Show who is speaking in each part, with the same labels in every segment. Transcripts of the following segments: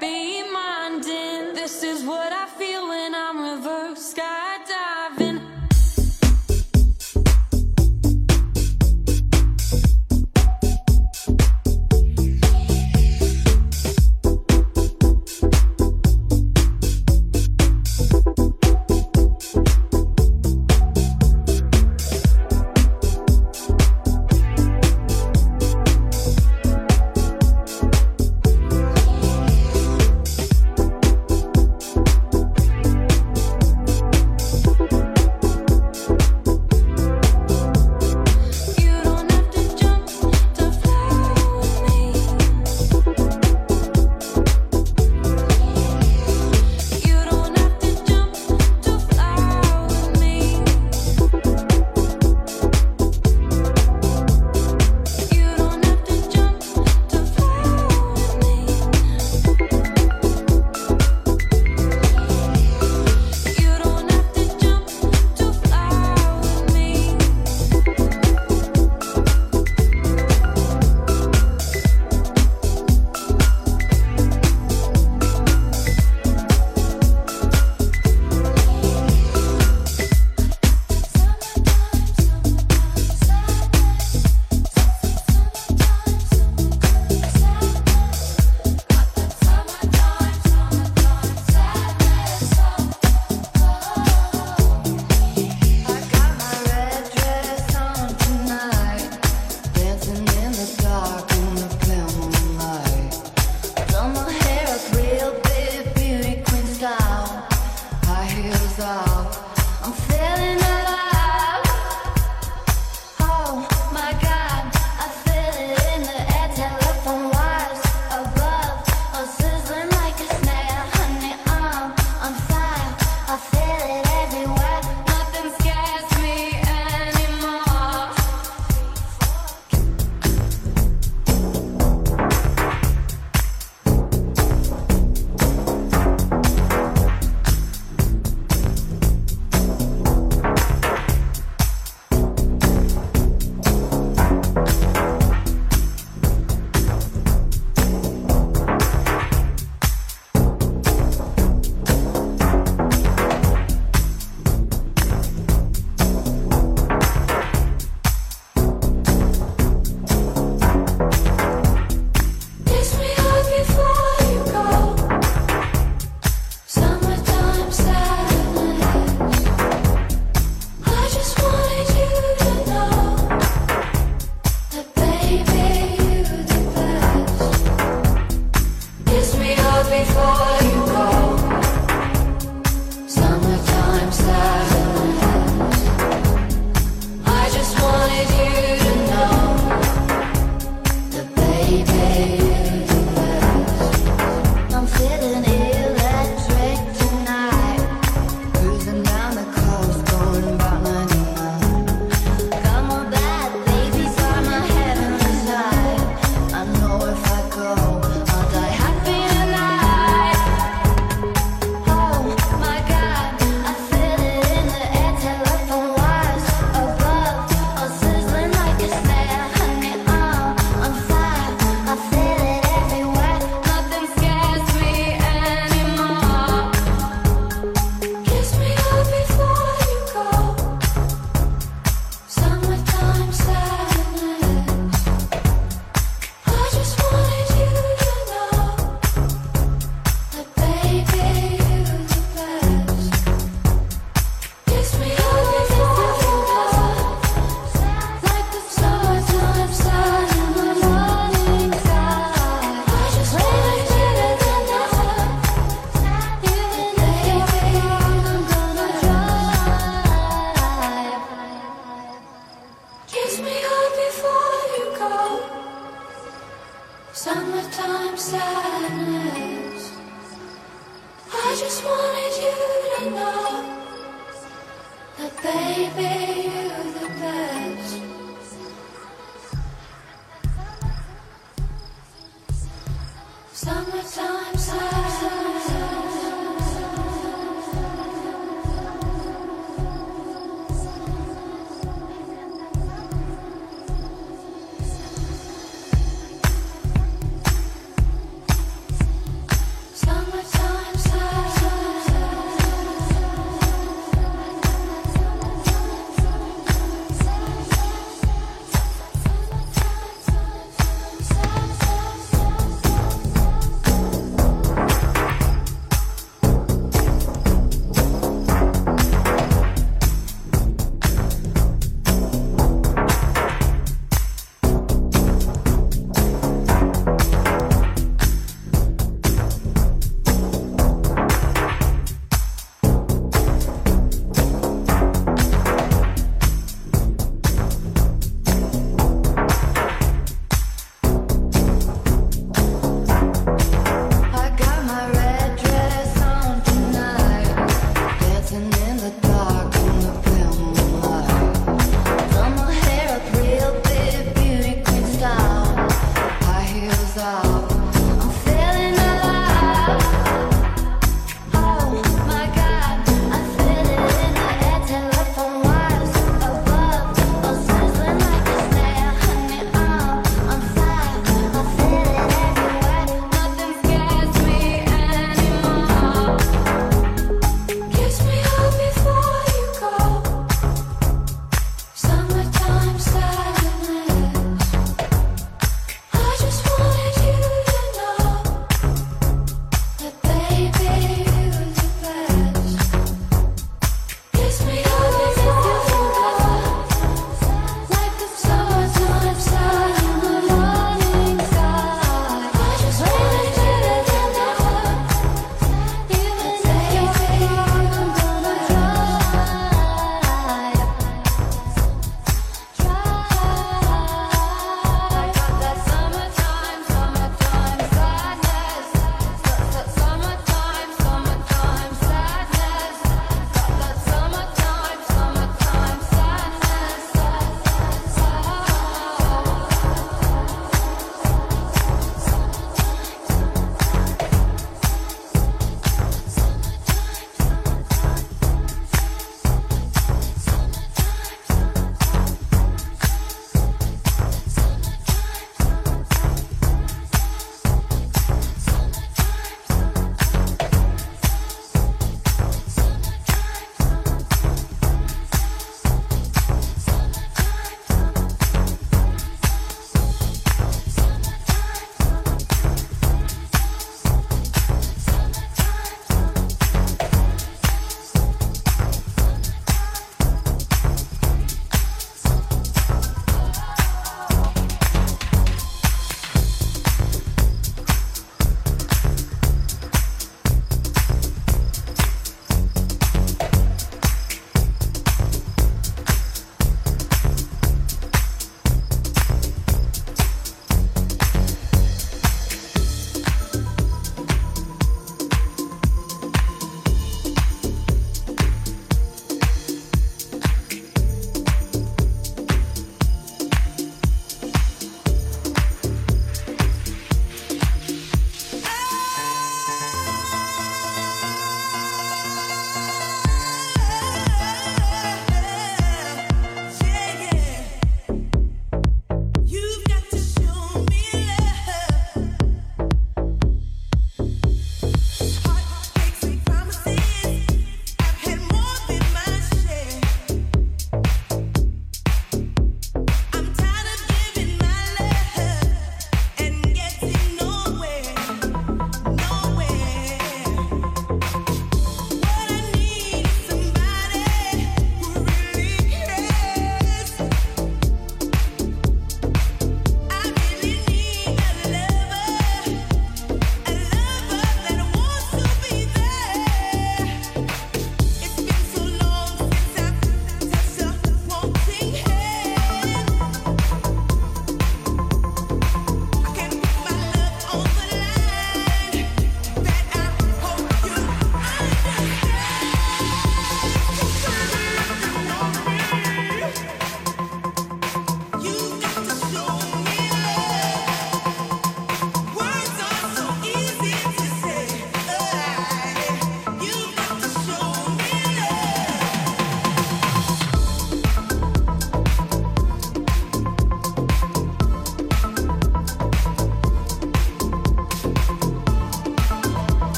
Speaker 1: be
Speaker 2: minding. This is what I.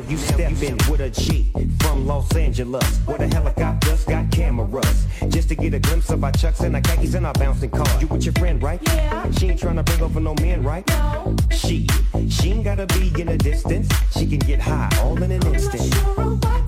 Speaker 2: now you
Speaker 1: in with a G from Los Angeles, where the helicopters got cameras. Just to get a glimpse of our chucks and our khakis and our bouncing cars. You with your friend, right?
Speaker 2: Yeah.
Speaker 1: She ain't trying to bring over no men, right?
Speaker 2: No.
Speaker 1: She, she ain't gotta be in a distance. She can get high all in an instant.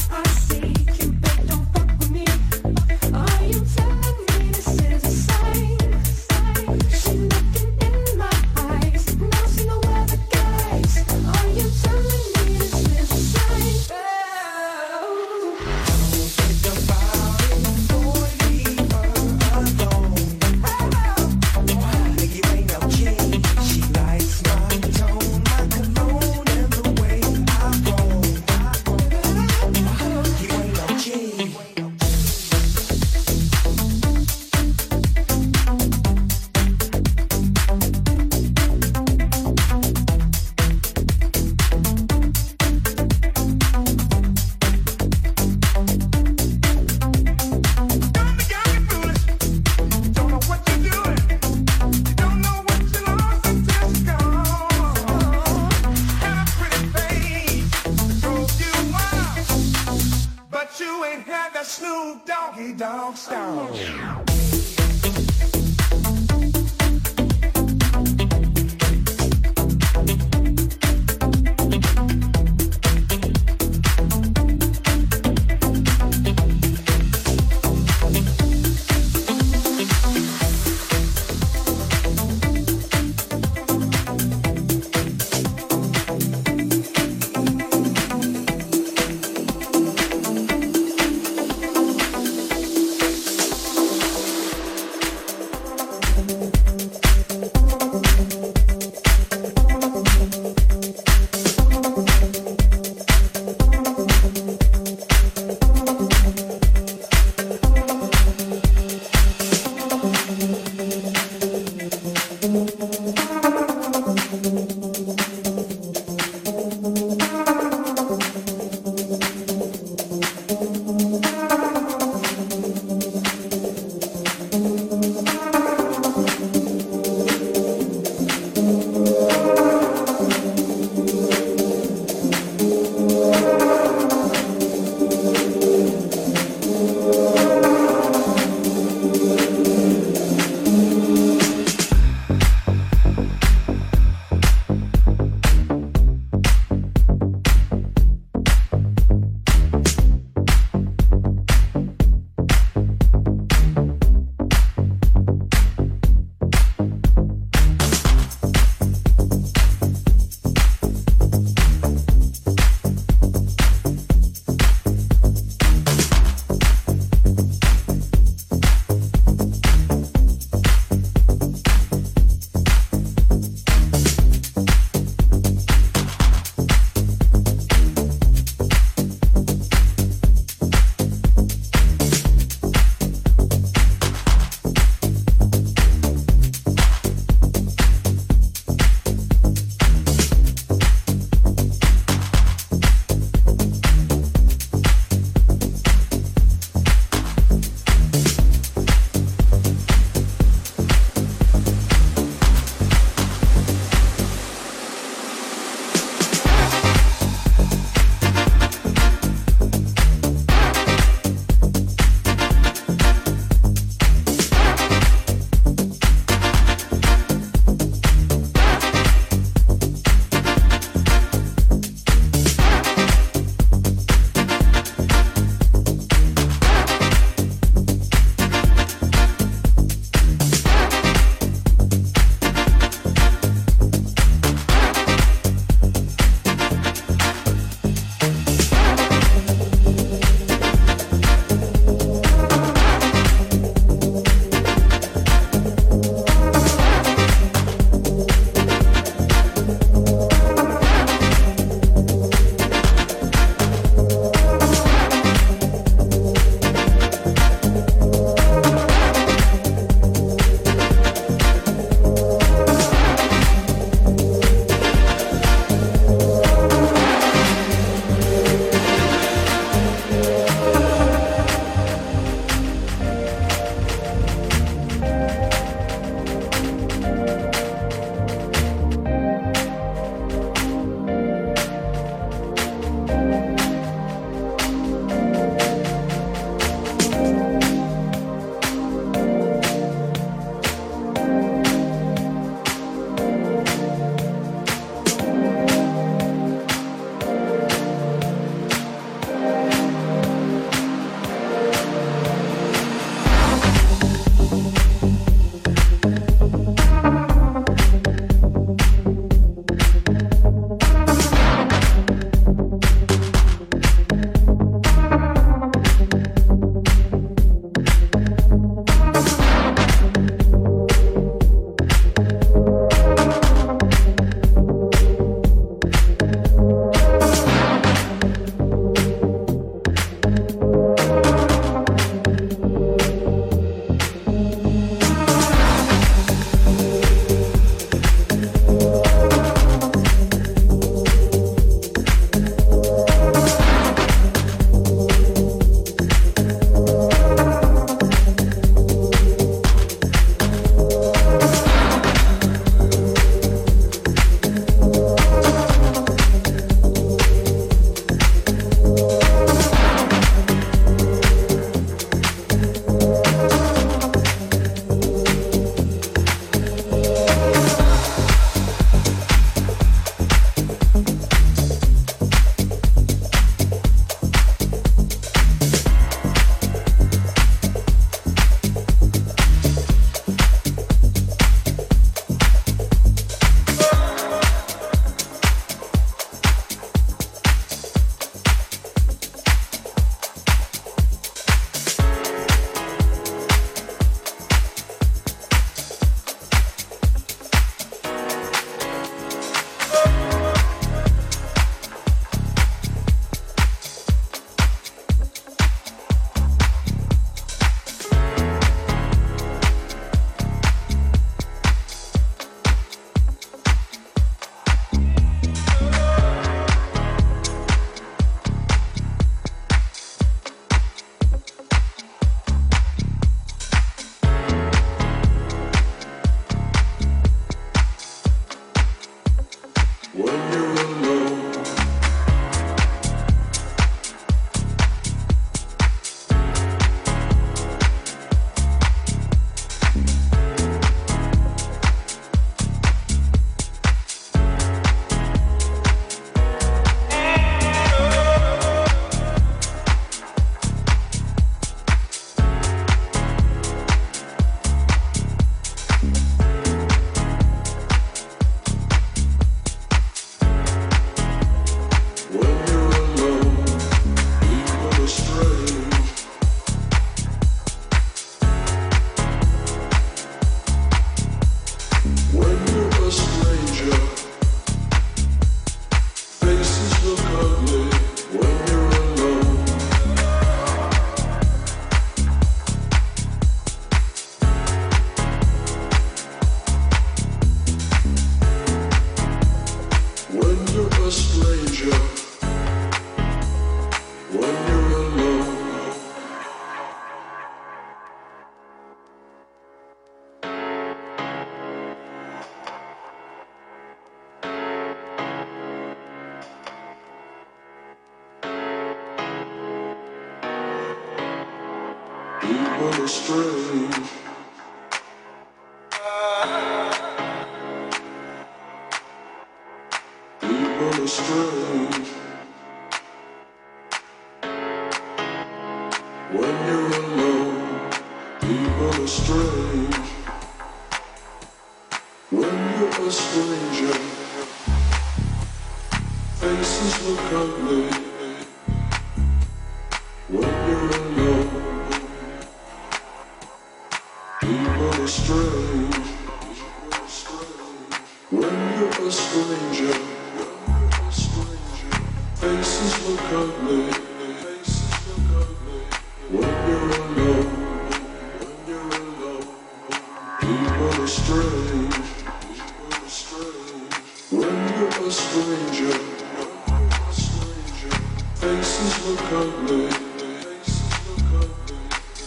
Speaker 2: When you're a stranger. Faces look ugly.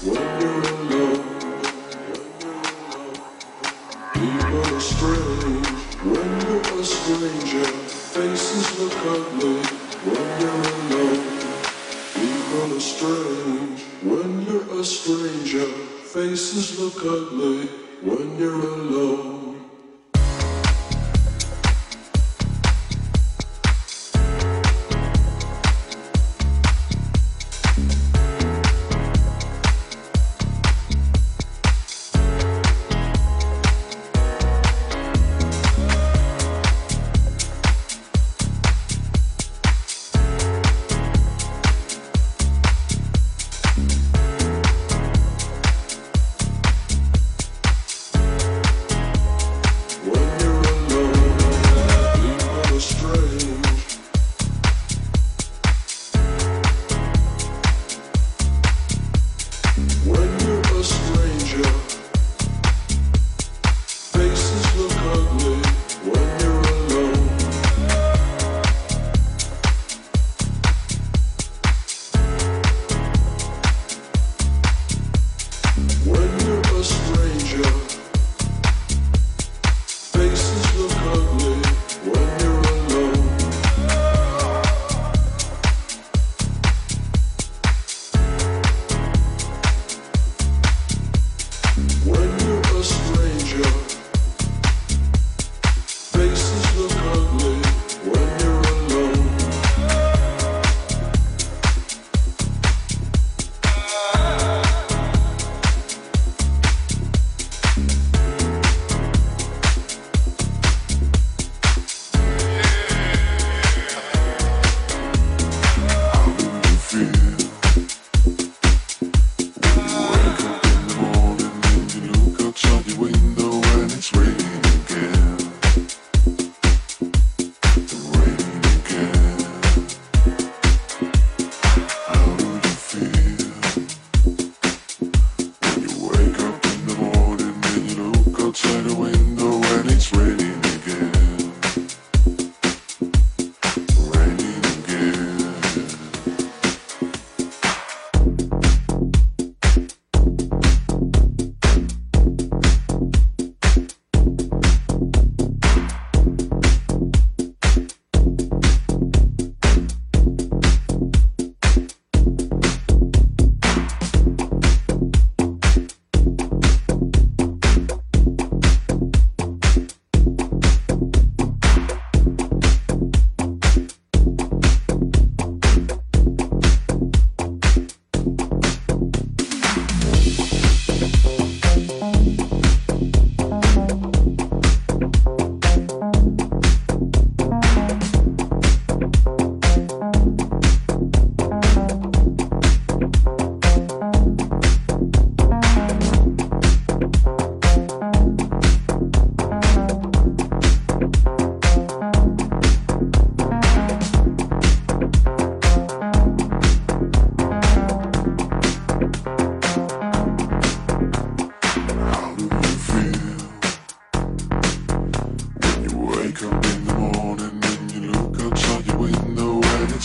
Speaker 2: When you're alone, people are
Speaker 3: strange. When you're a stranger, faces look ugly. When you're alone, people are strange. When you're a stranger, faces look ugly.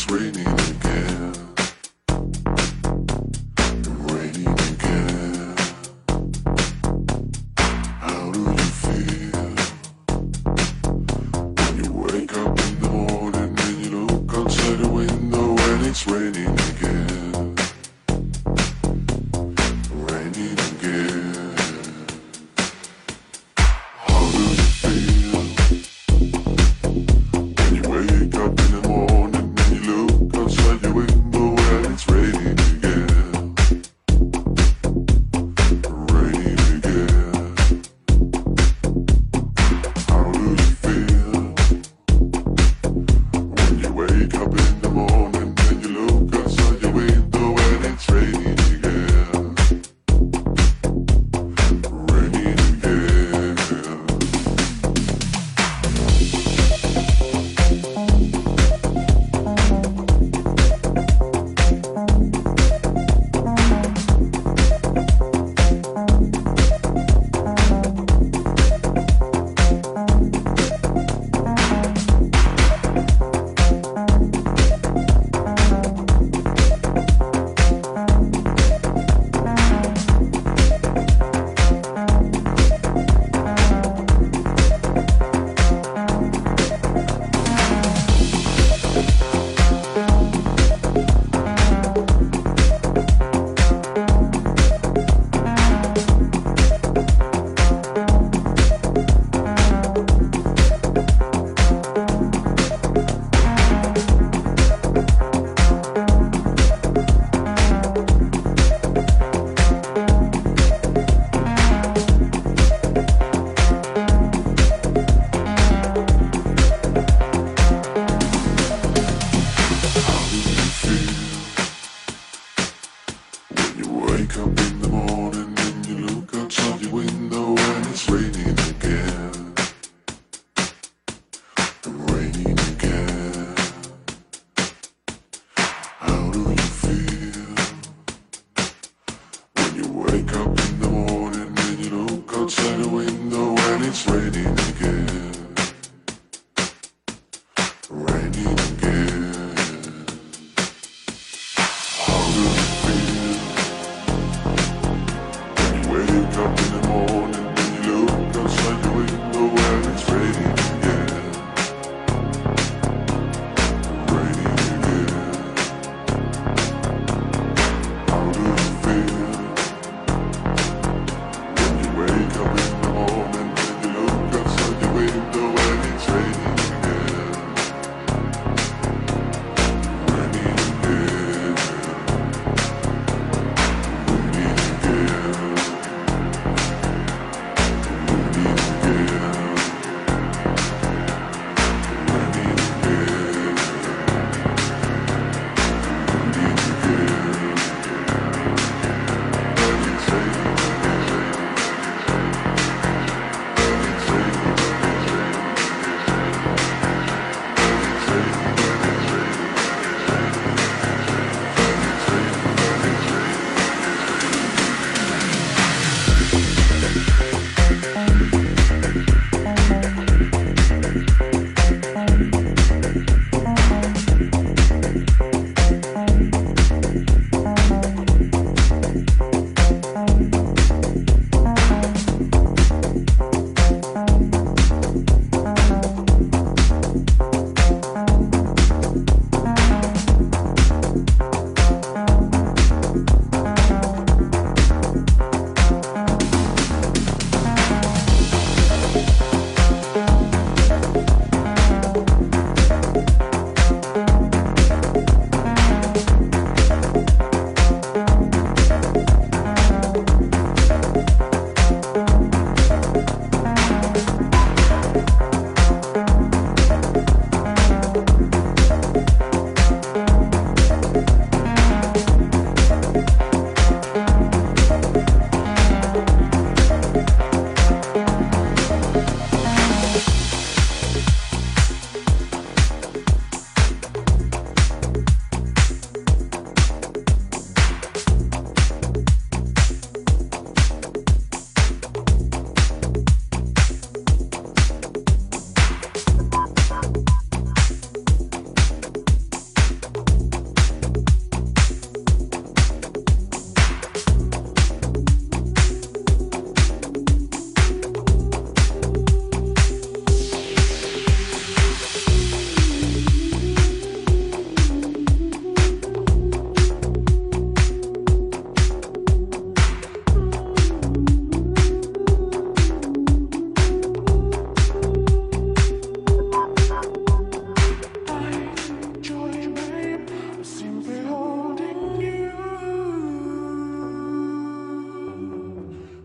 Speaker 4: raining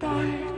Speaker 2: 对